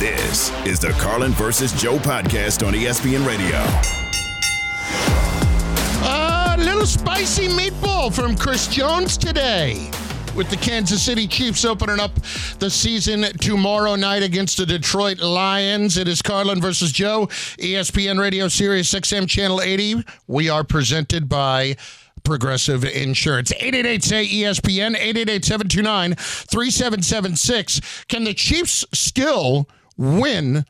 This is the Carlin versus Joe podcast on ESPN Radio. A little spicy meatball from Chris Jones today. With the Kansas City Chiefs opening up the season tomorrow night against the Detroit Lions. It is Carlin versus Joe, ESPN Radio Sirius XM Channel 80. We are presented by Progressive Insurance. 888 say ESPN, 888 729 3776. Can the Chiefs still win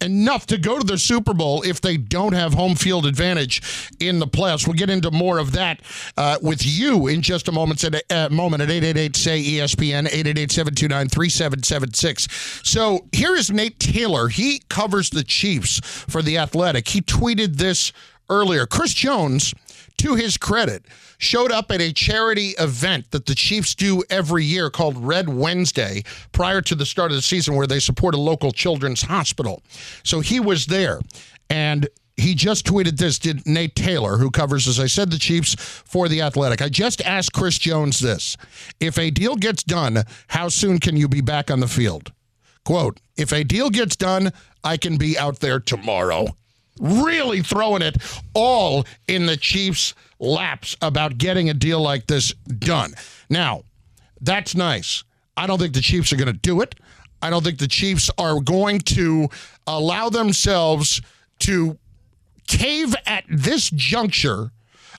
enough to go to the Super Bowl if they don't have home field advantage in the playoffs. We'll get into more of that uh, with you in just a moment at, a moment at 888 say ESPN 888-729-3776. So here is Nate Taylor. He covers the Chiefs for the Athletic. He tweeted this earlier. Chris Jones to his credit, showed up at a charity event that the Chiefs do every year called Red Wednesday prior to the start of the season, where they support a local children's hospital. So he was there. And he just tweeted this, did Nate Taylor, who covers, as I said, the Chiefs for The Athletic. I just asked Chris Jones this If a deal gets done, how soon can you be back on the field? Quote, if a deal gets done, I can be out there tomorrow really throwing it all in the Chiefs' laps about getting a deal like this done. Now, that's nice. I don't think the Chiefs are going to do it. I don't think the Chiefs are going to allow themselves to cave at this juncture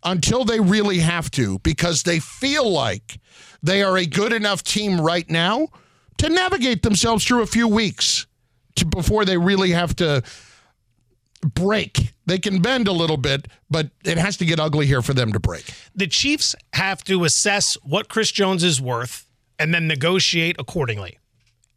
until they really have to because they feel like they are a good enough team right now to navigate themselves through a few weeks to, before they really have to break. They can bend a little bit, but it has to get ugly here for them to break. The Chiefs have to assess what Chris Jones is worth and then negotiate accordingly.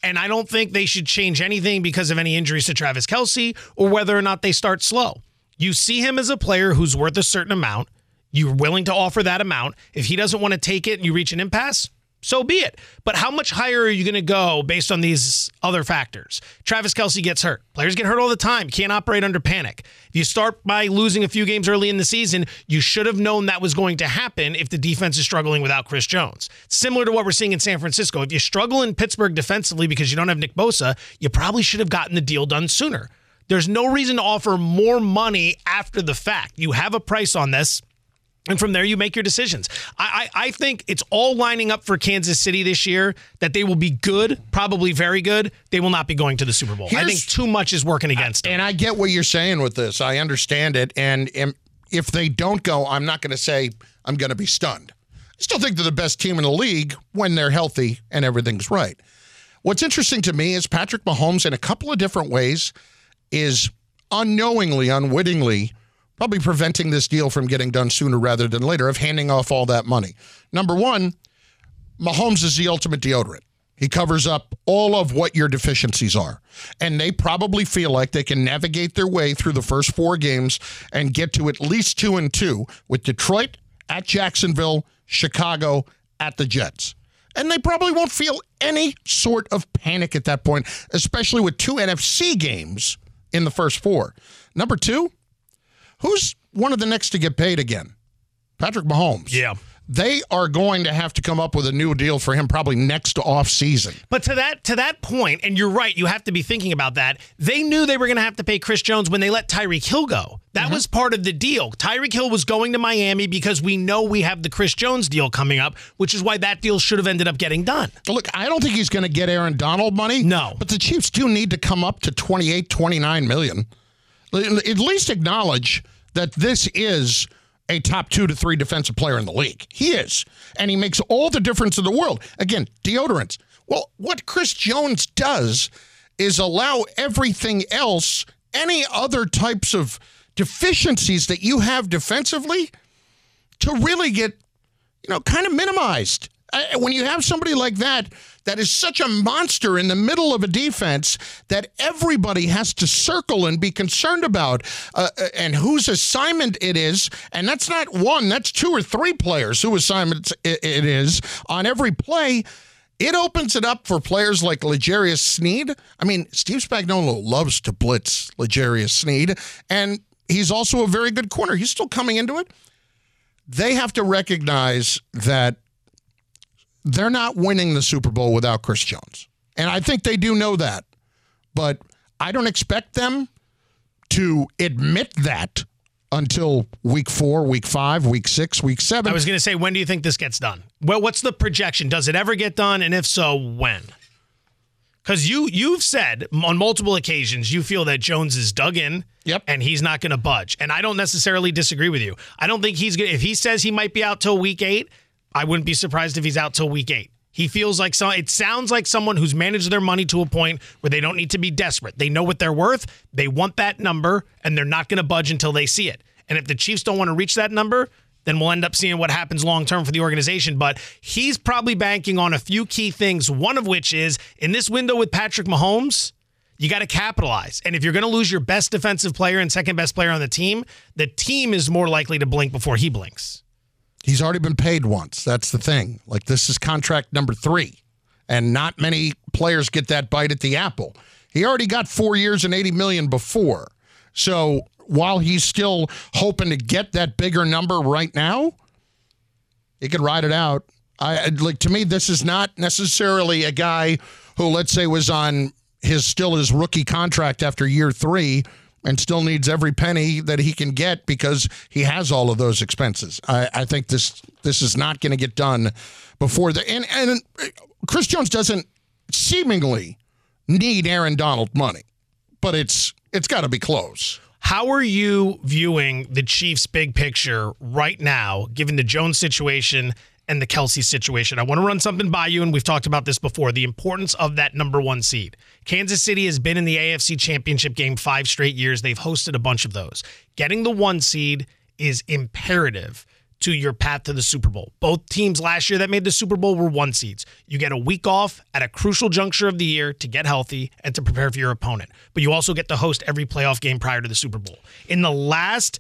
And I don't think they should change anything because of any injuries to Travis Kelce or whether or not they start slow. You see him as a player who's worth a certain amount. You're willing to offer that amount. If he doesn't want to take it and you reach an impasse, so be it. But how much higher are you going to go based on these other factors? Travis Kelce gets hurt. Players get hurt all the time. Can't operate under panic. If you start by losing a few games early in the season, you should have known that was going to happen if the defense is struggling without Chris Jones. Similar to what we're seeing in San Francisco. If you struggle in Pittsburgh defensively because you don't have Nick Bosa, you probably should have gotten the deal done sooner. There's no reason to offer more money after the fact. You have a price on this. And from there, you make your decisions. I, I, I, think it's all lining up for Kansas City this year that they will be good, probably very good. They will not be going to the Super Bowl. Here's, I think too much is working against them. And I get what you're saying with this. I understand it. And, and if they don't go, I'm not going to say I'm going to be stunned. I still think they're the best team in the league when they're healthy and everything's right. What's interesting to me is Patrick Mahomes, in a couple of different ways, is unknowingly, unwittingly probably preventing this deal from getting done sooner rather than later of handing off all that money. Number one, Mahomes is the ultimate deodorant. He covers up all of what your deficiencies are. And they probably feel like they can navigate their way through the first four games and get to at least two and two with Detroit at Jacksonville, Chicago at the Jets. And they probably won't feel any sort of panic at that point, especially with two NFC games in the first four. Number two, Who's one of the next to get paid again? Patrick Mahomes. Yeah. They are going to have to come up with a new deal for him probably next off season. But to that to that point, and you're right, you have to be thinking about that. They knew they were going to have to pay Chris Jones when they let Tyreek Hill go. That mm-hmm. was part of the deal. Tyreek Hill was going to Miami because we know we have the Chris Jones deal coming up, which is why that deal should have ended up getting done. Look, I don't think he's going to get Aaron Donald money. No. But the Chiefs do need to come up to 28, 29 million. At least acknowledge – that this is a top two to three defensive player in the league. He is. And he makes all the difference in the world. Again, deodorants. Well, what Chris Jones does is allow everything else, any other types of deficiencies that you have defensively, to really get, you know, kind of minimized. When you have somebody like that, that is such a monster in the middle of a defense that everybody has to circle and be concerned about, uh, uh and whose assignment it is. And that's not one, that's two or three players whose assignment it is on every play. It opens it up for players like L'Jarius Sneed. I mean, Steve Spagnuolo loves to blitz L'Jarius Sneed, and he's also a very good corner. He's still coming into it. They have to recognize that they're not winning the Super Bowl without Chris Jones. And I think they do know that. But I don't expect them to admit that until week four, week five, week six, week seven. I was going to say, when do you think this gets done? Well, what's the projection? Does it ever get done? And if so, when? Because you you've said on multiple occasions you feel that Jones is dug in, yep, and he's not going to budge. And I don't necessarily disagree with you. I don't think he's going. To If he says he might be out till week eight, I wouldn't be surprised if he's out till week eight. He feels like so. It sounds like someone who's managed their money to a point where they don't need to be desperate. They know what they're worth. They want that number, and they're not going to budge until they see it. And if the Chiefs don't want to reach that number, then we'll end up seeing what happens long term for the organization. But he's probably banking on a few key things. One of which is in this window with Patrick Mahomes. You got to capitalize. And if you're going to lose your best defensive player and second best player on the team, the team is more likely to blink before he blinks. He's already been paid once. That's the thing. Like this is contract number three, and not many players get that bite at the apple. He already got four years and eighty million before. So while he's still hoping to get that bigger number right now, he could ride it out. I like to me, this is not necessarily a guy who, let's say, was on his still his rookie contract after year three and still needs every penny that he can get because he has all of those expenses. I, I think this this is not going to get done before the and and Chris Jones doesn't seemingly need Aaron Donald money, but it's it's got to be close. How are you viewing the Chiefs' big picture right now, given the Jones situation and the Kelce situation. I want to run something by you, and we've talked about this before the importance of that number one seed. Kansas City has been in the AFC Championship game five straight years. They've hosted a bunch of those. Getting the one seed is imperative to your path to the Super Bowl. Both teams last year that made the Super Bowl were one seeds. You get a week off at a crucial juncture of the year to get healthy and to prepare for your opponent. But you also get to host every playoff game prior to the Super Bowl. In the last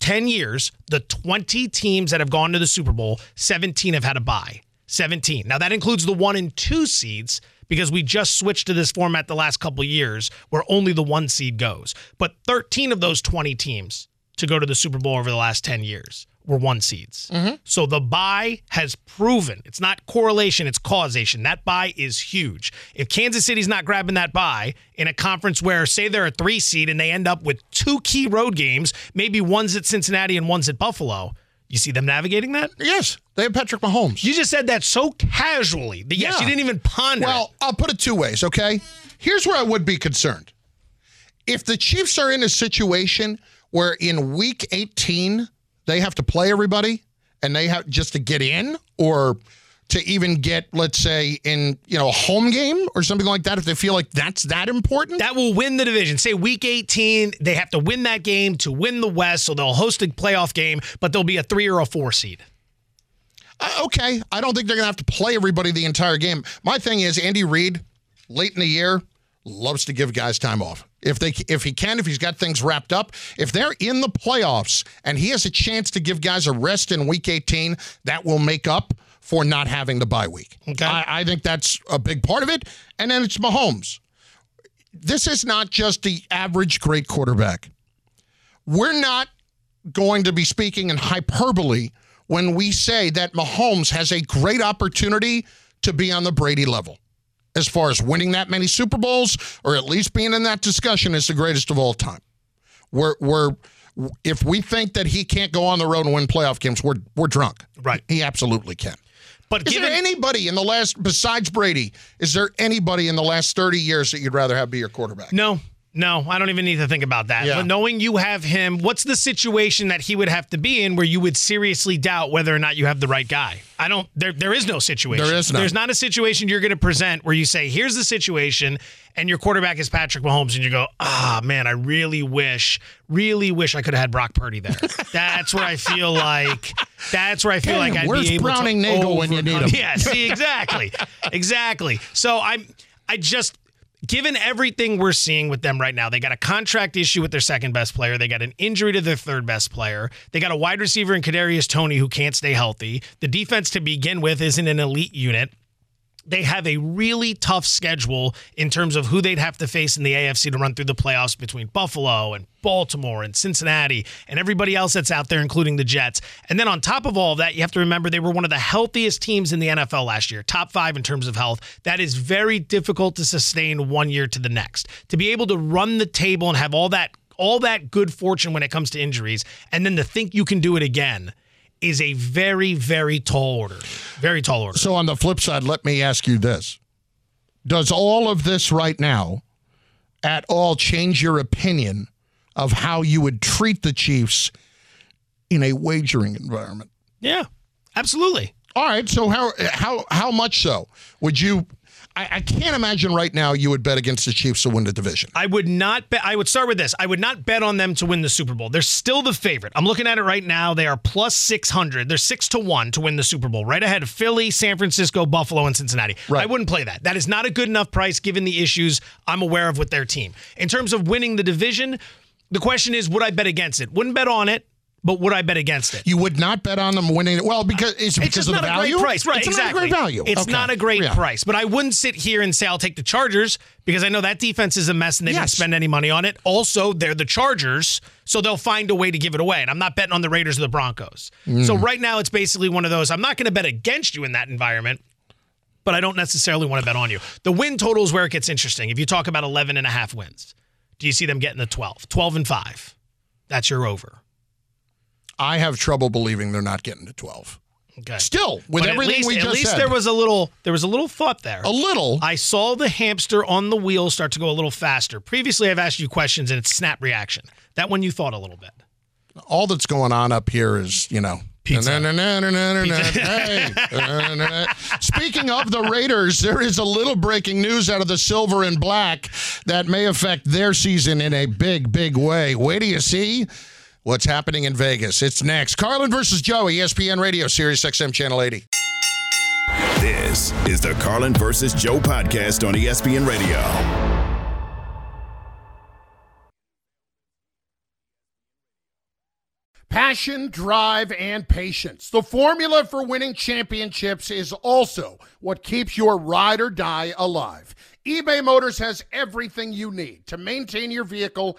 10 years, the 20 teams that have gone to the Super Bowl, 17 have had a bye. 17. Now that includes the one and two seeds because we just switched to this format the last couple years where only the one seed goes. But 13 of those 20 teams to go to the Super Bowl over the last 10 years were one seeds. Mm-hmm. So the bye has proven it's not correlation, it's causation. That bye is huge. If Kansas City's not grabbing that bye in a conference where, say, they're a three seed and they end up with two key road games, maybe one's at Cincinnati and one's at Buffalo. You see them navigating that? Yes, they have Patrick Mahomes. You just said that so casually that yes, yeah. you didn't even ponder. Well, it. I'll put it two ways. Okay, here's where I would be concerned. If the Chiefs are in a situation where in Week 18 they have to play everybody and they have just to get in or to even get, let's say, in you know a home game or something like that, if they feel like that's that important, that will win the division. Say week 18, they have to win that game to win the West, so they'll host a playoff game, but they'll be a three or a four seed. Uh, okay, I don't think they're gonna have to play everybody the entire game. My thing is Andy Reid, late in the year, loves to give guys time off. If they if he can, if he's got things wrapped up, if they're in the playoffs and he has a chance to give guys a rest in week 18, that will make up for not having the bye week. Okay. I, I think that's a big part of it. And then it's Mahomes. This is not just the average great quarterback. We're not going to be speaking in hyperbole when we say that Mahomes has a great opportunity to be on the Brady level as far as winning that many Super Bowls or at least being in that discussion is the greatest of all time. We're, we're if we think that he can't go on the road and win playoff games, we're we're drunk. Right. He absolutely can. But is given, there anybody in the last besides Brady? Is there anybody in the last thirty years that you'd rather have be your quarterback? No, No, I don't even need to think about that. Yeah. But knowing you have him, what's the situation that he would have to be in where you would seriously doubt whether or not you have the right guy? I don't. There, there is no situation. There is none. There's not a situation you're going to present where you say, "Here's the situation," and your quarterback is Patrick Mahomes, and you go, "Ah, man, I really wish, really wish I could have had Brock Purdy there." that's where I feel like. That's where I feel like I'd be able Browning to Nagel when you need him? Yeah, see, exactly, exactly. So I'm, I just given everything we're seeing with them right now, they got a contract issue with their second best player. They got an injury to their third best player. They got a wide receiver in Kadarius Toney who can't stay healthy. The defense to begin with isn't an elite unit. They have a really tough schedule in terms of who they'd have to face in the AFC to run through the playoffs between Buffalo and Baltimore and Cincinnati and everybody else that's out there, including the Jets. And then on top of all of that, you have to remember they were one of the healthiest teams in the NFL last year, top five in terms of health. That is very difficult to sustain one year to the next. To be able to run the table and have all that all that good fortune when it comes to injuries, and then to think you can do it again is a very, very tall order. Very tall order. So on the flip side, let me ask you this: Does all of this right now at all change your opinion of how you would treat the Chiefs in a wagering environment? Yeah, absolutely. All right. So how how how much so would you? I, I can't imagine right now you would bet against the Chiefs to win the division. I would not bet. I would start with this. I would not bet on them to win the Super Bowl. They're still the favorite. I'm looking at it right now. They are plus 600. They're six to one to win the Super Bowl, right ahead of Philly, San Francisco, Buffalo, and Cincinnati. Right. I wouldn't play that. That is not a good enough price given the issues I'm aware of with their team. In terms of winning the division, the question is, would I bet against it? Wouldn't bet on it, but would I bet against it? You would not bet on them winning it. Well, because it's because It's just of not the a value. great price, right? It's exactly. not a great value. It's Okay. not a great Yeah. price, but I wouldn't sit here and say I'll take the Chargers because I know that defense is a mess and they didn't spend any money on it. Also, they're the Chargers, so they'll find a way to give it away. And I'm not betting on the Raiders or the Broncos. So Mm. right now, it's basically one of those. I'm not going to bet against you in that environment. But I don't necessarily want to bet on you. The win total is where it gets interesting. If you talk about 11 and a half wins, do you see them getting to 12? 12 and 5. That's your over. I have trouble believing they're not getting to twelve. Okay. Still, with But everything least, we at least said, there was a little there was a little thought there. a little. I saw the hamster on the wheel start to go a little faster. Previously, I've asked you questions and it's snap reaction. That one you thought a little bit. all that's going on up here is, you know. Pizza. Speaking of the Raiders, there is a little breaking news out of the silver and black that may affect their season in a big, big way. Wait till you see what's happening in Vegas. It's next. Carlin versus Joey, ESPN Radio, Sirius XM Channel 80. This is the Carlin versus Joe podcast on ESPN Radio. Passion, drive, and patience. The formula for winning championships is also what keeps your ride or die alive. eBay Motors has everything you need to maintain your vehicle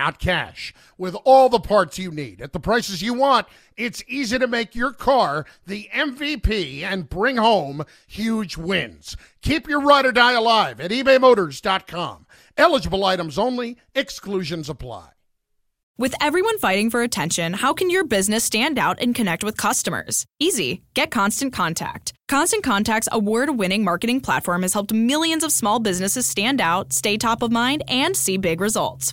not cash. With all the parts you need at the prices you want, it's easy to make your car the MVP and bring home huge wins. Keep your ride or die alive at ebaymotors.com. Eligible items only, exclusions apply. With everyone fighting for attention, how can your business stand out and connect with customers? Easy. Get Constant Contact. Constant Contact's award winning marketing platform has helped millions of small businesses stand out, stay top of mind, and see big results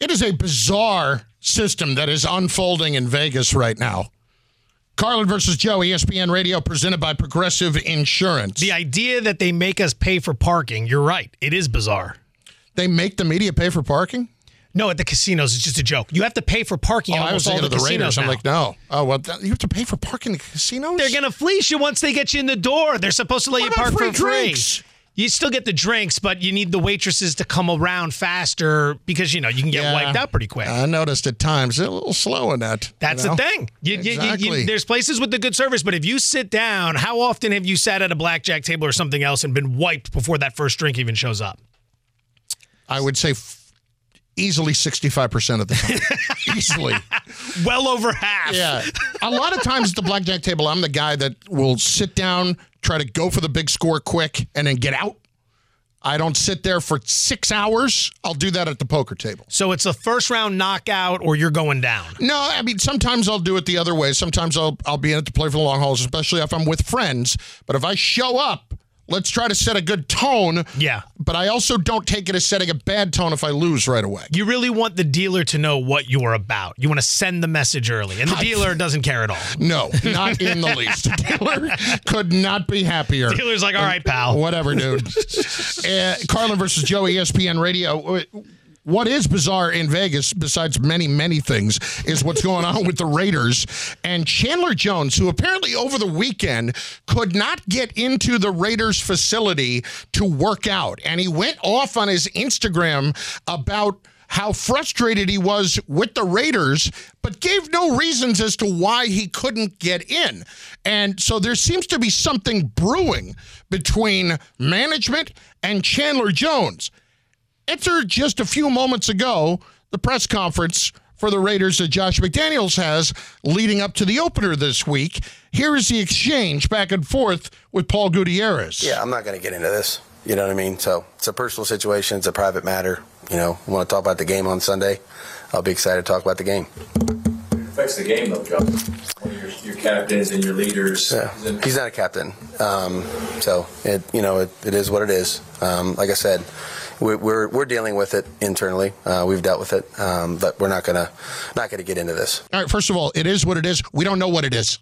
It is a bizarre system that is unfolding in Vegas right now. Carlin versus Joe, ESPN Radio, presented by Progressive Insurance. The idea that they make us pay for parking, you're right. It is bizarre. they make the media pay for parking? No, at the casinos, it's just a joke. You have to pay for parking Oh, I was thinking the of the Raiders. I'm like, no. Oh, well, you have to pay for parking in the casinos? They're going to fleece you once they get you in the door. They're supposed to let What you park free for free. You still get the drinks, but you need the waitresses to come around faster because you know you can get Yeah. wiped out pretty quick. I noticed at times a little slow in that. That's you know? the thing. You, you- you- Exactly. there's places with the good service, but if you sit down, how often have you sat at a blackjack table or something else and been wiped before that first drink even shows up? I would say f- easily 65% of the time. easily. Well over half. Yeah. A lot of times at the blackjack table, I'm the guy that will sit down, try to go for the big score quick, and then get out. I don't sit there for six hours. I'll do that at the poker table. So it's a first round knockout or you're going down. No, I mean sometimes I'll do it the other way. Sometimes I'll I'll be in it to play for the long hauls, especially if I'm with friends. But if I show up, let's try to set a good tone. Yeah. But I also don't take it as setting a bad tone if I lose right away. You really want the dealer to know what you're about. You want to send the message early, and the dealer doesn't care at all. No, not in the least. The dealer could not be happier. Dealer's like, all right, pal. Whatever, dude. uh, Carlin versus Joe, ESPN Radio. What is bizarre in Vegas, besides many, many things, is what's going on with the Raiders and Chandler Jones, who apparently over the weekend could not get into the Raiders facility to work out. And he went off on his Instagram about how frustrated he was with the Raiders, but gave no reasons as to why he couldn't get in. And so there seems to be something brewing between management and Chandler Jones. Enter just a few moments ago the press conference for the Raiders that Josh McDaniels has leading up to the opener this week. Here is the exchange back and forth with Paul Gutierrez. Yeah, I'm not going to get into this. You know what I mean? So it's a personal situation. It's a private matter. You know, we want to talk about the game on Sunday. I'll be excited to talk about the game. affects the game though, Joe. Your, your captains and your leaders. Yeah, he's not a captain. Um, so it, you know, it, it is what it is. Um, like I said, we, we're we're dealing with it internally. Uh, we've dealt with it, um, but we're not gonna not gonna get into this. All right, first of all, it is what it is. We don't know what it is.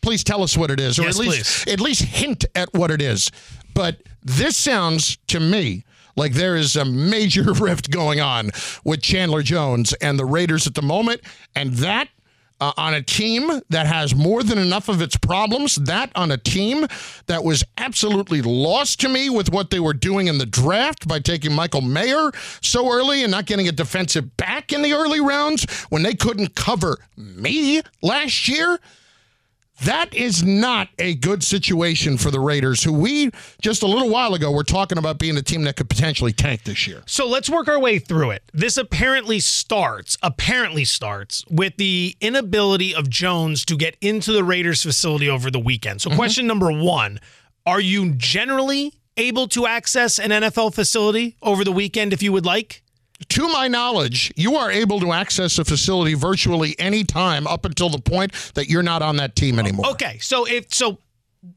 Please tell us what it is, or Yes, at least at least hint at what it is. But this sounds to me like there is a major rift going on with Chandler Jones and the Raiders at the moment, and that uh, on a team that has more than enough of its problems. That on a team that was absolutely lost to me with what they were doing in the draft by taking Michael Mayer so early and not getting a defensive back in the early rounds when they couldn't cover me last year. That is not a good situation for the Raiders, who we just a little while ago were talking about being a team that could potentially tank this year. So let's work our way through it. This apparently starts, apparently starts with the inability of Jones to get into the Raiders facility over the weekend. So, mm-hmm. question number one Are you generally able to access an NFL facility over the weekend if you would like? To my knowledge, you are able to access a facility virtually any time up until the point that you're not on that team anymore. Okay, so if so,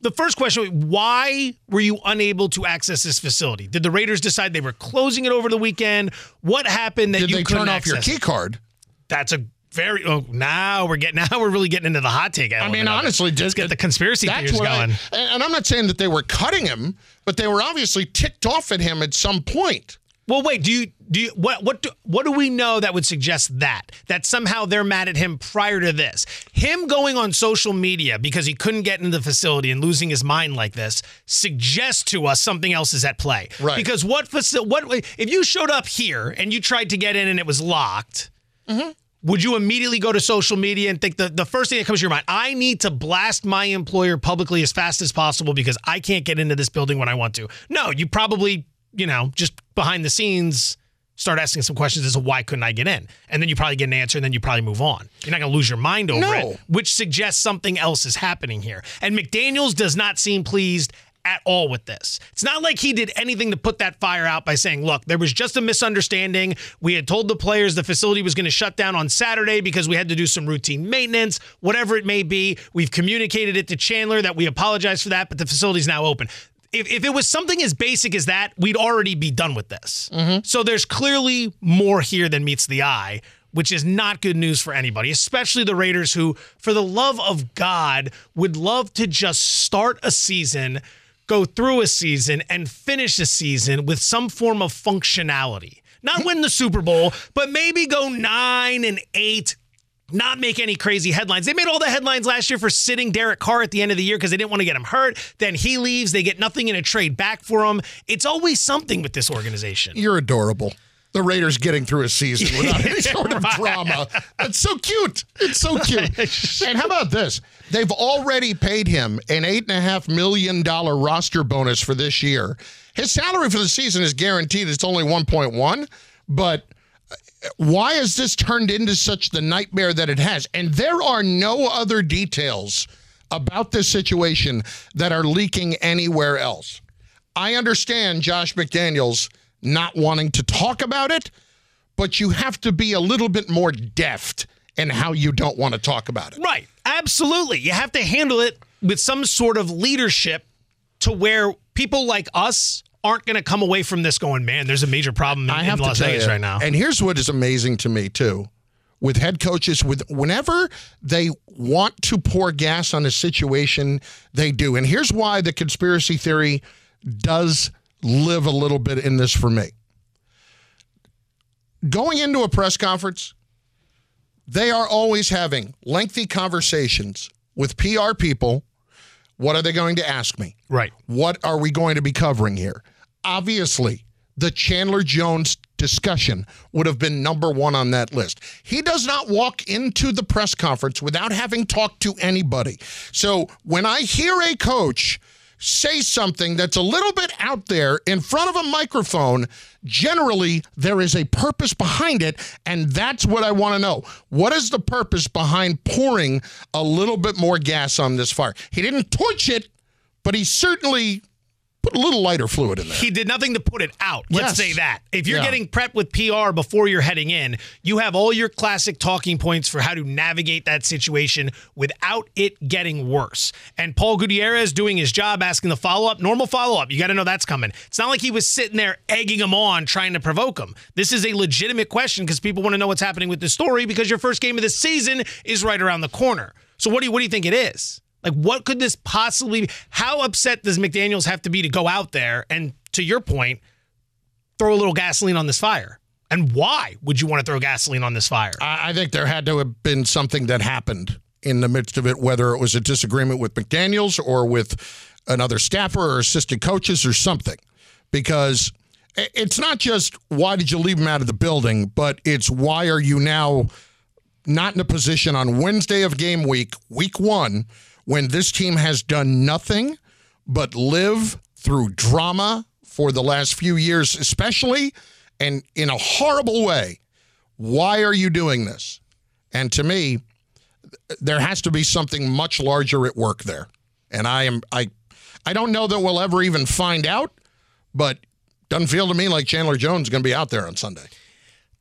the first question: Why were you unable to access this facility? Did the Raiders decide they were closing it over the weekend? What happened that Did you they couldn't turn off your access key it? card? That's a very. Oh, now we're getting. Now we're really getting into the hot take. I mean, honestly, let's just get the conspiracy theories I- going. and and I'm not saying that they were cutting him, but they were obviously ticked off at him at some point. Well, wait. Do you do you, what what do, what do we know that would suggest that that somehow they're mad at him prior to this? Him going on social media because he couldn't get into the facility and losing his mind like this suggests to us something else is at play. Right. Because what faci- what if you showed up here and you tried to get in and it was locked? Mm-hmm. Would you immediately go to social media and think the, the first thing that comes to your mind, I need to blast my employer publicly as fast as possible because I can't get into this building when I want to? No, you probably, you know, just behind the scenes start asking some questions as to why couldn't I get in? And then you probably get an answer and then you probably move on. You're not going to lose your mind over No. it, which suggests something else is happening here. And McDaniels does not seem pleased at all with this. It's not like he did anything to put that fire out by saying, look, there was just a misunderstanding. We had told the players the facility was going to shut down on Saturday because we had to do some routine maintenance, whatever it may be. We've communicated it to Chandler that we apologize for that, but the facility's now open. If, if it was something as basic as that, we'd already be done with this. Mm-hmm. So there's clearly more here than meets the eye which is not good news for anybody, especially the Raiders, who, for the love of God, would love to just start a season, go through a season, and finish a season with some form of functionality. Not win the Super Bowl, but maybe go nine and eight. Not make any crazy headlines. They made all the headlines last year for sitting Derek Carr at the end of the year because they didn't want to get him hurt. Then he leaves. They get nothing in a trade back for him. It's always something with this organization. You're adorable. The Raiders getting through a season without any sort of drama. That's so cute. It's so cute. and how about this? They've already paid him an $8.5 million roster bonus for this year. His salary for the season is guaranteed. It's only 1.1, but why has this turned into such the nightmare that it has? And there are no other details about this situation that are leaking anywhere else. I understand Josh McDaniels not wanting to talk about it, but you have to be a little bit more deft in how you don't want to talk about it. Right. Absolutely. You have to handle it with some sort of leadership to where people like us aren't going to come away from this going, man, there's a major problem in, I in Las Vegas you, right now. And here's what is amazing to me too, with head coaches, with whenever they want to pour gas on a situation, they do. And here's why the conspiracy theory does live a little bit in this for me. Going into a press conference, they are always having lengthy conversations with PR people. What are they going to ask me? right. What are we going to be covering here? Obviously, the Chandler Jones discussion would have been number one on that list. He does not walk into the press conference without having talked to anybody. So when I hear a coach say something that's a little bit out there in front of a microphone, generally there is a purpose behind it. And that's what I want to know. What is the purpose behind pouring a little bit more gas on this fire? He didn't torch it, but he certainly put a little lighter fluid in there. He did nothing to put it out. Let's say that. If you're Yeah. getting prepped with PR before you're heading in, you have all your classic talking points for how to navigate that situation without it getting worse. And Paul Gutierrez doing his job, asking the follow up, normal follow up. You got to know that's coming. It's not like he was sitting there egging him on, trying to provoke him. This is a legitimate question because people want to know what's happening with the story because your first game of the season is right around the corner. So what do you what do you think it is? Like, what could this possibly be? How upset does McDaniels have to be to go out there and, to your point, throw a little gasoline on this fire? And why would you want to throw gasoline on this fire? I I think there had to have been something that happened in the midst of it, whether it was a disagreement with McDaniels or with another staffer or assistant coaches or something. Because it's not just why did you leave him out of the building, but it's why are you now not in a position on Wednesday of game week, week one, when this team has done nothing but live through drama for the last few years, especially and in a horrible way. Why are you doing this? And to me, there has to be something much larger at work there. And I am I I don't know that we'll ever even find out, but doesn't feel to me like Chandler Jones is going to be out there on Sunday.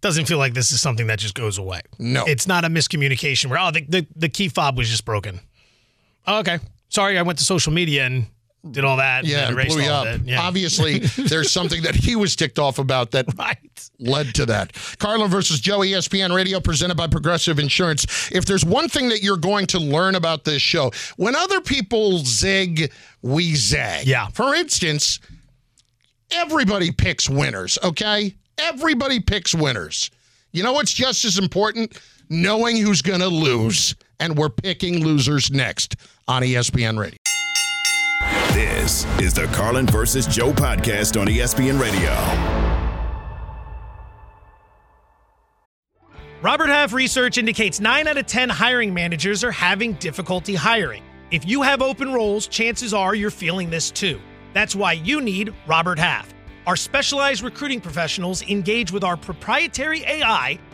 Doesn't feel like this is something that just goes away. No. It's not a miscommunication where, oh, the, the, the key fob was just broken. Oh, okay. Sorry, I went to social media and did all that. Yeah, and blew you up. Yeah. Obviously, there's something that he was ticked off about that Right. led to that. Carlin versus Joe, ESPN Radio, presented by Progressive Insurance. If there's one thing that you're going to learn about this show, when other people zig, we zag. Yeah. For instance, everybody picks winners, okay? Everybody picks winners. You know what's just as important? Knowing who's going to lose. And we're picking losers next on ESPN Radio. This is the Carlin versus Joe podcast on ESPN Radio. Robert Half research indicates 9 out of 10 hiring managers are having difficulty hiring. If you have open roles, chances are you're feeling this too. That's why you need Robert Half. Our specialized recruiting professionals engage with our proprietary AI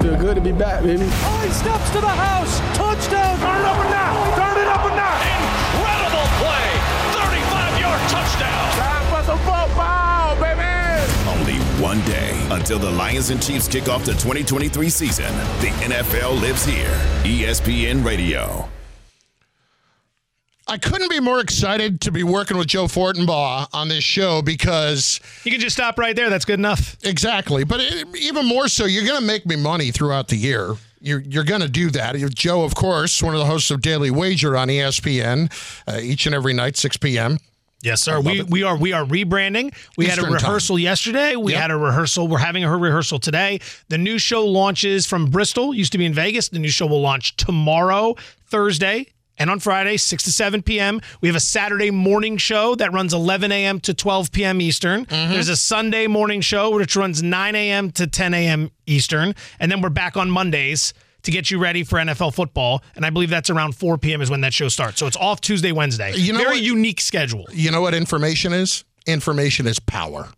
Feel good to be back, baby. Oh, he steps to the house. Touchdown. Turn it up and down. Turn it up and down. Incredible play. 35-yard touchdown. Time for some football, baby. Only one day until the Lions and Chiefs kick off the 2023 season. The NFL lives here. ESPN Radio. I couldn't be more excited to be working with Joe Fortenbaugh on this show because You can just stop right there. That's good enough. exactly, but it, even more so, you're going to make me money throughout the year. You're, you're going to do that. Joe, of course, one of the hosts of Daily Wager on ESPN, uh, each and every night, 6 p.m. Yes, sir. We we are we are rebranding. We had Eastern a time. rehearsal yesterday. We Yep. had a rehearsal. We're having a rehearsal today. The new show launches from Bristol. Used to be in Vegas. The new show will launch tomorrow, Thursday, and on Friday, 6 to 7 p.m. We have a Saturday morning show that runs 11 a.m. to 12 p.m. Eastern. Mm-hmm. There's a Sunday morning show which runs 9 a.m. to 10 a.m. Eastern, and then we're back on Mondays to get you ready for NFL football. And I believe that's around 4 p.m. is when that show starts. So it's off Tuesday, Wednesday. You know Very what? unique schedule. You know what information is? Information is power.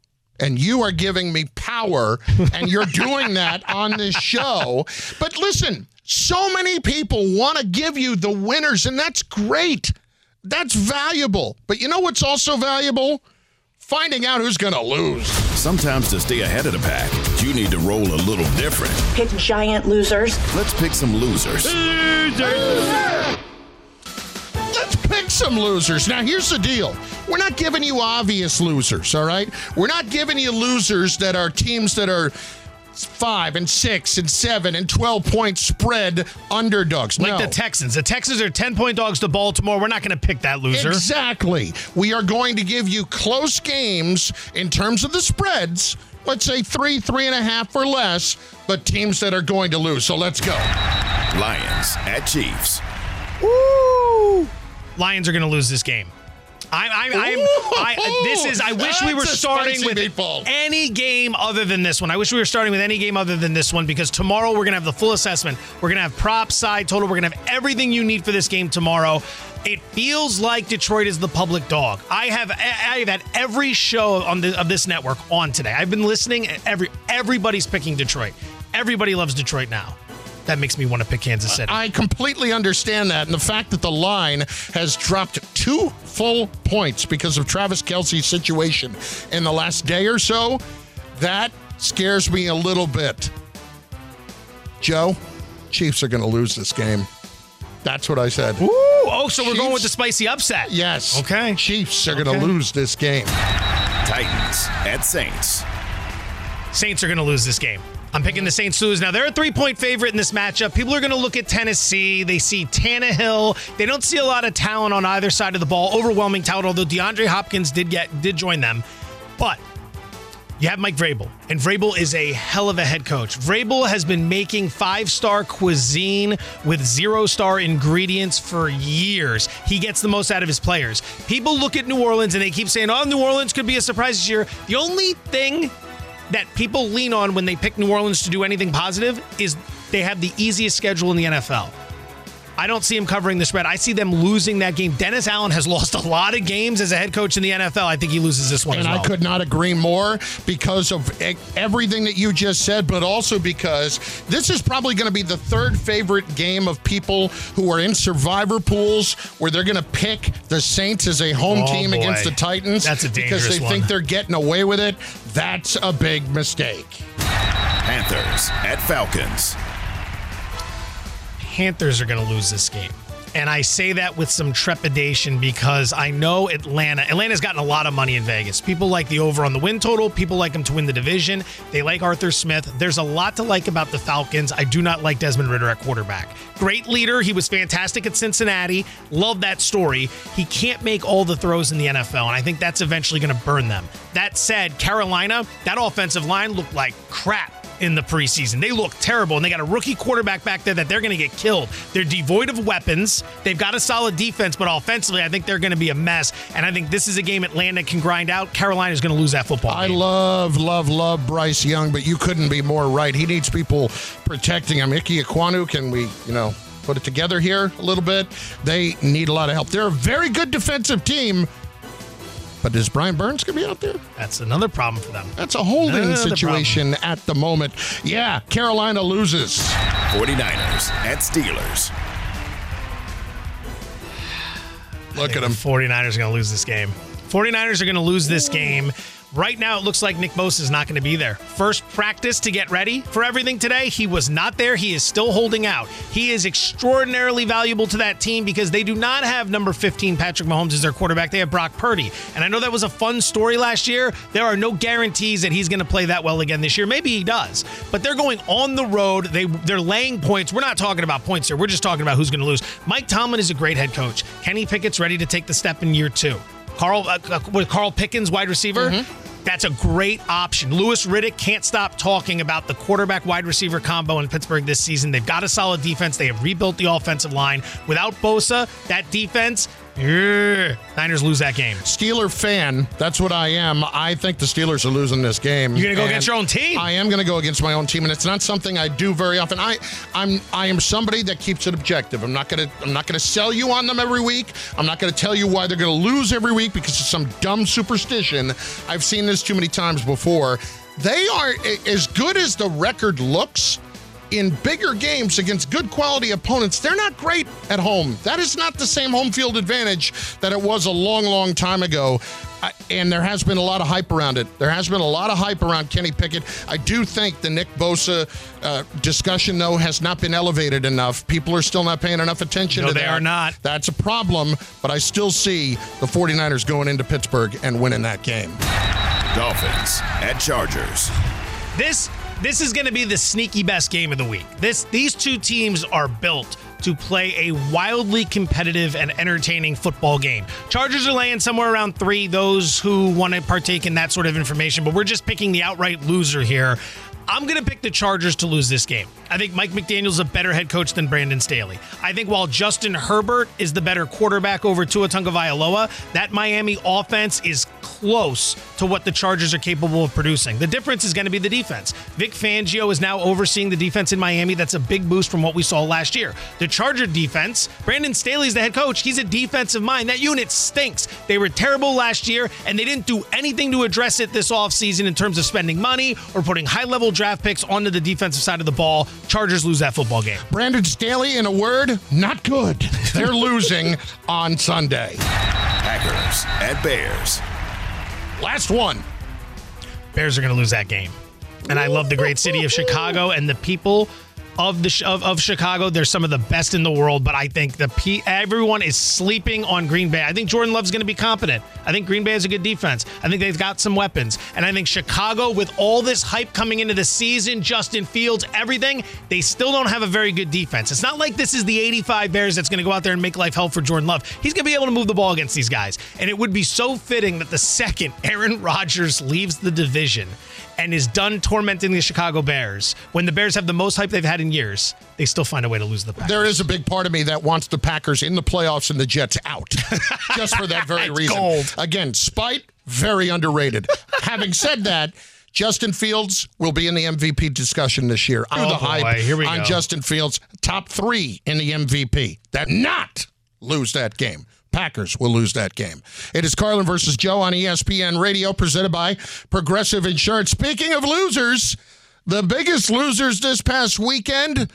And you are giving me power, and you're doing that on this show. But listen, so many people want to give you the winners, and that's great. That's valuable. But you know what's also valuable? Finding out who's going to lose. Sometimes to stay ahead of the pack, you need to roll a little different. Pick giant losers. Let's pick some losers. Let's pick some losers. Now, here's the deal. We're not giving you obvious losers, all right? We're not giving you losers that are teams that are five and six and seven and 12 point spread underdogs. Like no. the Texans. The Texans are 10 point dogs to Baltimore. We're not going to pick that loser. Exactly. We are going to give you close games in terms of the spreads. Let's say three, three and a half or less, but teams that are going to lose. So let's go. Lions at Chiefs. Woo! Lions are going to lose this game. I, I, I'm, I, this is. I wish we were starting with meatball. any game other than this one. I wish we were starting with any game other than this one because tomorrow we're gonna have the full assessment. We're gonna have prop side total. We're gonna have everything you need for this game tomorrow. It feels like Detroit is the public dog. I have I have had every show on the, of this network on today. I've been listening. Every everybody's picking Detroit. Everybody loves Detroit now. That makes me want to pick Kansas City. I completely understand that. And the fact that the line has dropped two full points because of Travis Kelce's situation in the last day or so, that scares me a little bit. Joe, Chiefs are going to lose this game. That's what I said. Ooh, oh, so we're going with the spicy upset. Yes. Okay. Chiefs are going to lose this game. Titans at Saints. Saints are going to lose this game. I'm picking the Saints to lose. Now, they're a three point favorite in this matchup. People are going to look at Tennessee. They see Tannehill. They don't see a lot of talent on either side of the ball. Overwhelming talent, although DeAndre Hopkins did get did join them. But you have Mike Vrabel, and Vrabel is a hell of a head coach. Vrabel has been making five star cuisine with zero star ingredients for years. He gets the most out of his players. People look at New Orleans and they keep saying, oh, New Orleans could be a surprise this year. The only thing that people lean on when they pick New Orleans to do anything positive is they have the easiest schedule in the NFL. I don't see him covering the spread. I see them losing that game. Dennis Allen has lost a lot of games as a head coach in the NFL. I think he loses this one And as well. I could not agree more because of everything that you just said, but also because this is probably going to be the third favorite game of people who are in survivor pools where they're going to pick the Saints as a home Oh, team boy. against the Titans That's a dangerous because they dangerous think they're getting away with it. That's a big mistake. Panthers at Falcons. Panthers are going to lose this game. And I say that with some trepidation because I know Atlanta. Atlanta's gotten a lot of money in Vegas. People like the over on the win total. People like them to win the division. They like Arthur Smith. There's a lot to like about the Falcons. I do not like Desmond Ridder at quarterback. Great leader. He was fantastic at Cincinnati. Love that story. He can't make all the throws in the NFL, and I think that's eventually going to burn them. That said, Carolina, that offensive line looked like crap in the preseason. They look terrible, and they got a rookie quarterback back there that they're going to get killed. They're devoid of weapons. They've got a solid defense, but offensively, I think they're going to be a mess. And I think this is a game Atlanta can grind out. Carolina's going to lose that football I game. love, love, love Bryce Young, but you couldn't be more right. He needs people protecting him. Ike Ekwonu, can we, you know, put it together here a little bit? They need a lot of help. They're a very good defensive team, but is Brian Burns going to be out there? That's another problem for them. That's a holding Another situation at the moment. Yeah, Carolina loses. 49ers at Steelers. Look at them. 49ers are going to lose this game. 49ers are going to lose this game. Right now, it looks like Nick Bosa is not going to be there. First practice to get ready for everything today, he was not there. He is still holding out. He is extraordinarily valuable to that team because they do not have number 15 Patrick Mahomes as their quarterback. They have Brock Purdy. And I know that was a fun story last year. There are no guarantees that he's going to play that well again this year. Maybe he does. But they're going on the road. They they're laying points. We're not talking about points here. We're just talking about who's going to lose. Mike Tomlin is a great head coach. Kenny Pickett's ready to take the step in year 2. Carl uh, uh, with Carl Pickens, wide receiver. That's a great option. Louis Riddick can't stop talking about the quarterback wide receiver combo in Pittsburgh this season. They've got a solid defense. They have rebuilt the offensive line. Without Bosa, that defense, yeah, Niners lose that game. Steeler fan, that's what I am. I think the Steelers are losing this game. You're gonna go And against your own team? I am going to go against my own team, and it's not something I do very often. I, I'm, I am somebody that keeps it objective. I'm not to, I'm not going to sell you on them every week. I'm not going to tell you why they're going to lose every week because of some dumb superstition. I've seen this too many times before. They are as good as the record looks in bigger games against good quality opponents, they're not great at home. That is not the same home field advantage that it was a long, long time ago. I, and there has been a lot of hype around it. There has been a lot of hype around Kenny Pickett. I do think the Nick Bosa uh, discussion, though, has not been elevated enough. People are still not paying enough attention No, to they that. are not. That's a problem, but I still see the 49ers going into Pittsburgh and winning that game. Dolphins at Chargers. This this is going to be the sneaky best game of the week. This these two teams are built to play a wildly competitive and entertaining football game. Chargers are laying somewhere around 3 those who want to partake in that sort of information, but we're just picking the outright loser here. I'm going to pick the Chargers to lose this game. I think Mike McDaniel's a better head coach than Brandon Staley. I think while Justin Herbert is the better quarterback over Tua Tagovailoa, that Miami offense is close to what the Chargers are capable of producing. The difference is going to be the defense. Vic Fangio is now overseeing the defense in Miami. That's a big boost from what we saw last year. The Charger defense, Brandon Staley's the head coach. He's a defensive mind. That unit stinks. They were terrible last year, and they didn't do anything to address it this offseason in terms of spending money or putting high level draft picks onto the defensive side of the ball. Chargers lose that football game. Brandon Staley, in a word, not good. They're losing on Sunday. Packers at Bears. Last one. Bears are going to lose that game. And I love the great city of Chicago and the people of the of, of Chicago. They're some of the best in the world, but I think the P, everyone is sleeping on Green Bay. I think Jordan Love's going to be competent. I think Green Bay has a good defense. I think they've got some weapons, and I think Chicago, with all this hype coming into the season, Justin Fields, everything, they still don't have a very good defense. It's not like this is the 85 Bears that's going to go out there and make life hell for Jordan Love. He's going to be able to move the ball against these guys, and it would be so fitting that the second Aaron Rodgers leaves the division and is done tormenting the Chicago Bears, when the Bears have the most hype they've had in years, they still find a way to lose the Packers. There is a big part of me that wants the Packers in the playoffs and the Jets out, just for that very reason. gold. Again, spite very underrated. Having said that. Justin Fields will be in the MVP discussion this year. Through Oh, the hype boy. Here we on go. Justin Fields, top three in the MVP. That not lose that game. Packers will lose that game. It is Carlin versus Joe on ESPN Radio, presented by Progressive Insurance. Speaking of losers, the biggest losers this past weekend,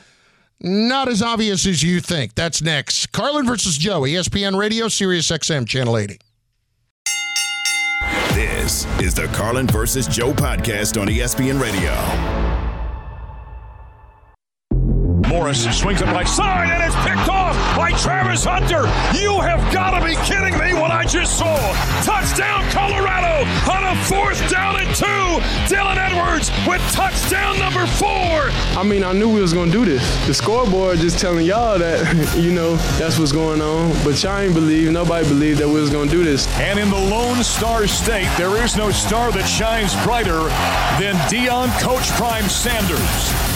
not as obvious as you think. That's next. Carlin versus Joe, ESPN Radio, Sirius XM, Channel 80. This is the Carlin versus Joe podcast on ESPN Radio. Morris swings it right side and it's picked off by Travis Hunter, you have got to be kidding me what I just saw. Touchdown, Colorado on a fourth down and two. Dylan Edwards with touchdown number four. I mean, I knew we was gonna do this. The scoreboard just telling y'all that, you know, that's what's going on. But y'all ain't believe, nobody believed that we was gonna do this. And in the Lone Star State, there is no star that shines brighter than Deion Coach Prime Sanders.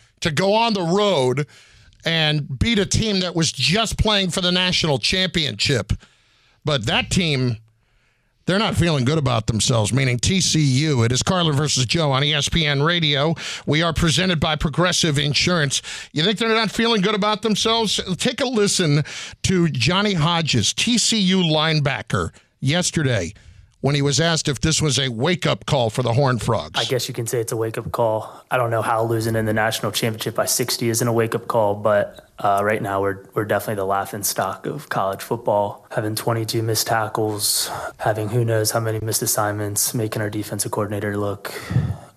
to go on the road and beat a team that was just playing for the national championship. But that team, they're not feeling good about themselves, meaning TCU. It is Carlin versus Joe on ESPN Radio. We are presented by Progressive Insurance. You think they're not feeling good about themselves? Take a listen to Johnny Hodges, TCU linebacker, yesterday when he was asked if this was a wake up call for the Horned Frogs. I guess you can say it's a wake up call. I don't know how losing in the national championship by 60 isn't a wake up call, but uh, right now we're, we're definitely the laughing stock of college football. Having 22 missed tackles, having who knows how many missed assignments, making our defensive coordinator look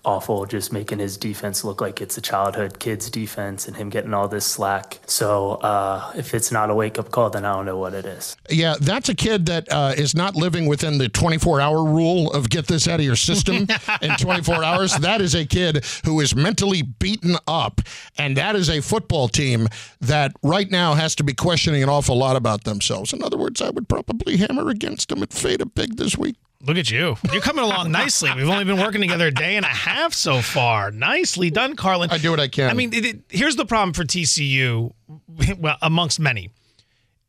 awful, just making his defense look like it's a childhood kid's defense and him getting all this slack. So uh, if it's not a wake up call, then I don't know what it is. Yeah, that's a kid that uh, is not living within the 24 hour rule of get this out of your system in 24 hours. That is a kid who is mentally beaten up. And that is a football team that right now has to be questioning an awful lot about themselves. In other words, I would probably hammer against them at Fade a Big this week. Look at you. You're coming along nicely. We've only been working together a day and a half so far. Nicely done, Carlin. I do what I can. I mean, it, it, here's the problem for TCU, well, amongst many.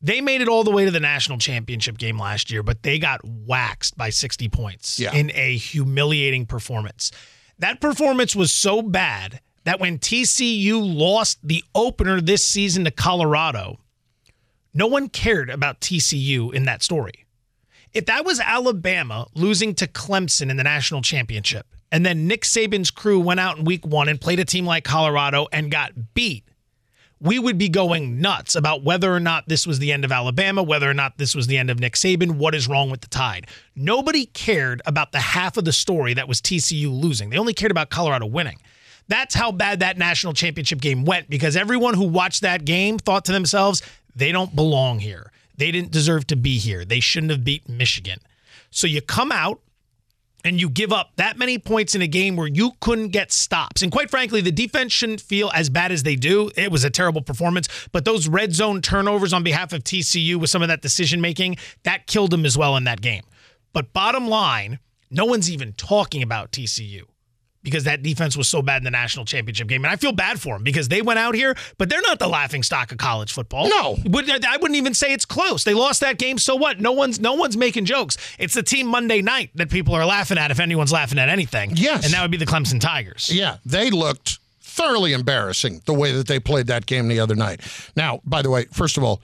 They made it all the way to the national championship game last year, but they got waxed by 60 points Yeah. in a humiliating performance. That performance was so bad that when TCU lost the opener this season to Colorado, no one cared about TCU in that story. If that was Alabama losing to Clemson in the national championship, and then Nick Saban's crew went out in week one and played a team like Colorado and got beat, we would be going nuts about whether or not this was the end of Alabama, whether or not this was the end of Nick Saban, what is wrong with the tide. Nobody cared about the half of the story that was TCU losing. They only cared about Colorado winning. That's how bad that national championship game went because everyone who watched that game thought to themselves, they don't belong here. They didn't deserve to be here. They shouldn't have beat Michigan. So you come out and you give up that many points in a game where you couldn't get stops. And quite frankly, the defense shouldn't feel as bad as they do. It was a terrible performance, but those red zone turnovers on behalf of TCU with some of that decision making, that killed them as well in that game. But bottom line, no one's even talking about TCU because that defense was so bad in the national championship game. And I feel bad for them because they went out here, but they're not the laughing stock of college football. No. I wouldn't even say it's close. They lost that game, so what? No one's no one's making jokes. It's the team Monday night that people are laughing at if anyone's laughing at anything. Yes. And that would be the Clemson Tigers. Yeah, they looked thoroughly embarrassing the way that they played that game the other night. Now, by the way, first of all,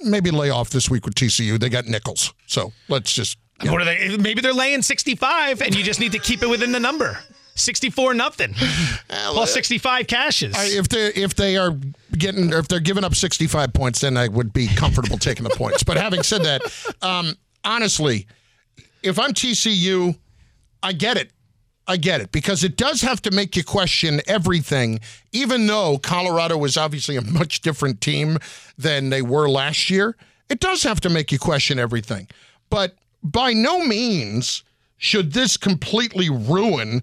maybe lay off this week with TCU. They got nickels, so let's just. What are they? Maybe they're laying 65, and you just need to keep it within the number. 64 nothing plus 65 cashes. I, if they if they are getting if they're giving up 65 points, then I would be comfortable taking the points. But having said that, um, honestly, if I'm TCU, I get it. I get it because it does have to make you question everything, even though Colorado was obviously a much different team than they were last year. It does have to make you question everything. But by no means should this completely ruin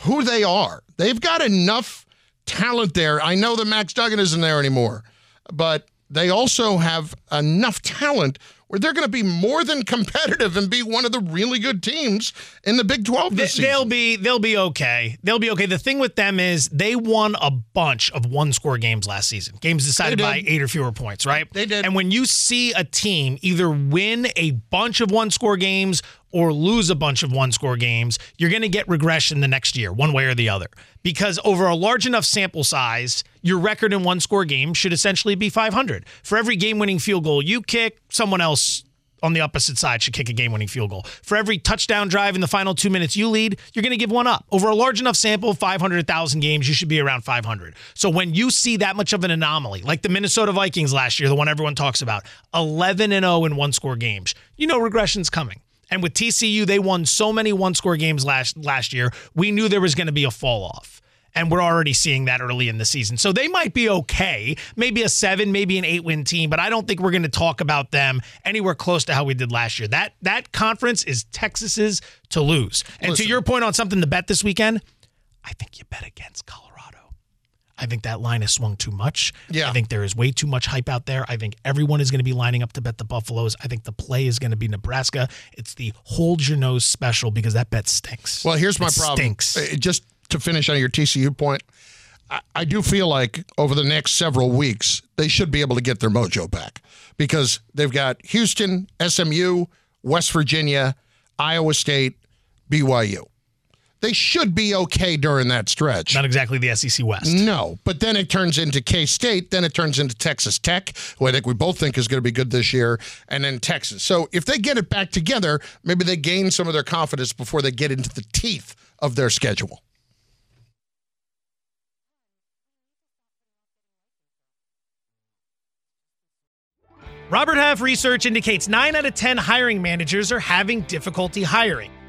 who they are. They've got enough talent there. I know that Max Duggan isn't there anymore, but they also have enough talent where they're going to be more than competitive and be one of the really good teams in the Big 12 this They'll season. be they'll be okay. They'll be okay. The thing with them is they won a bunch of one score games last season. Games decided by 8 or fewer points, right? They did. And when you see a team either win a bunch of one score games or lose a bunch of one score games, you're going to get regression the next year, one way or the other. Because over a large enough sample size, your record in one score games should essentially be 500. For every game winning field goal you kick, someone else on the opposite side should kick a game winning field goal. For every touchdown drive in the final two minutes you lead, you're going to give one up. Over a large enough sample, 500,000 games, you should be around 500. So when you see that much of an anomaly, like the Minnesota Vikings last year, the one everyone talks about, 11 and 0 in one score games, you know regression's coming. And with TCU, they won so many one score games last last year. We knew there was going to be a fall off. And we're already seeing that early in the season. So they might be okay, maybe a seven, maybe an eight win team, but I don't think we're going to talk about them anywhere close to how we did last year. That that conference is Texas's to lose. And Listen. to your point on something to bet this weekend, I think you bet against Colorado. I think that line has swung too much. Yeah. I think there is way too much hype out there. I think everyone is going to be lining up to bet the Buffaloes. I think the play is going to be Nebraska. It's the hold your nose special because that bet stinks. Well, here's my It problem. Stinks. Uh, Just to finish on your TCU point, I, I do feel like over the next several weeks, they should be able to get their mojo back because they've got Houston, SMU, West Virginia, Iowa State, BYU. They should be okay during that stretch. Not exactly the SEC West. No, but then it turns into K State, then it turns into Texas Tech, who I think we both think is going to be good this year, and then Texas. So if they get it back together, maybe they gain some of their confidence before they get into the teeth of their schedule. Robert Half research indicates 9 out of 10 hiring managers are having difficulty hiring.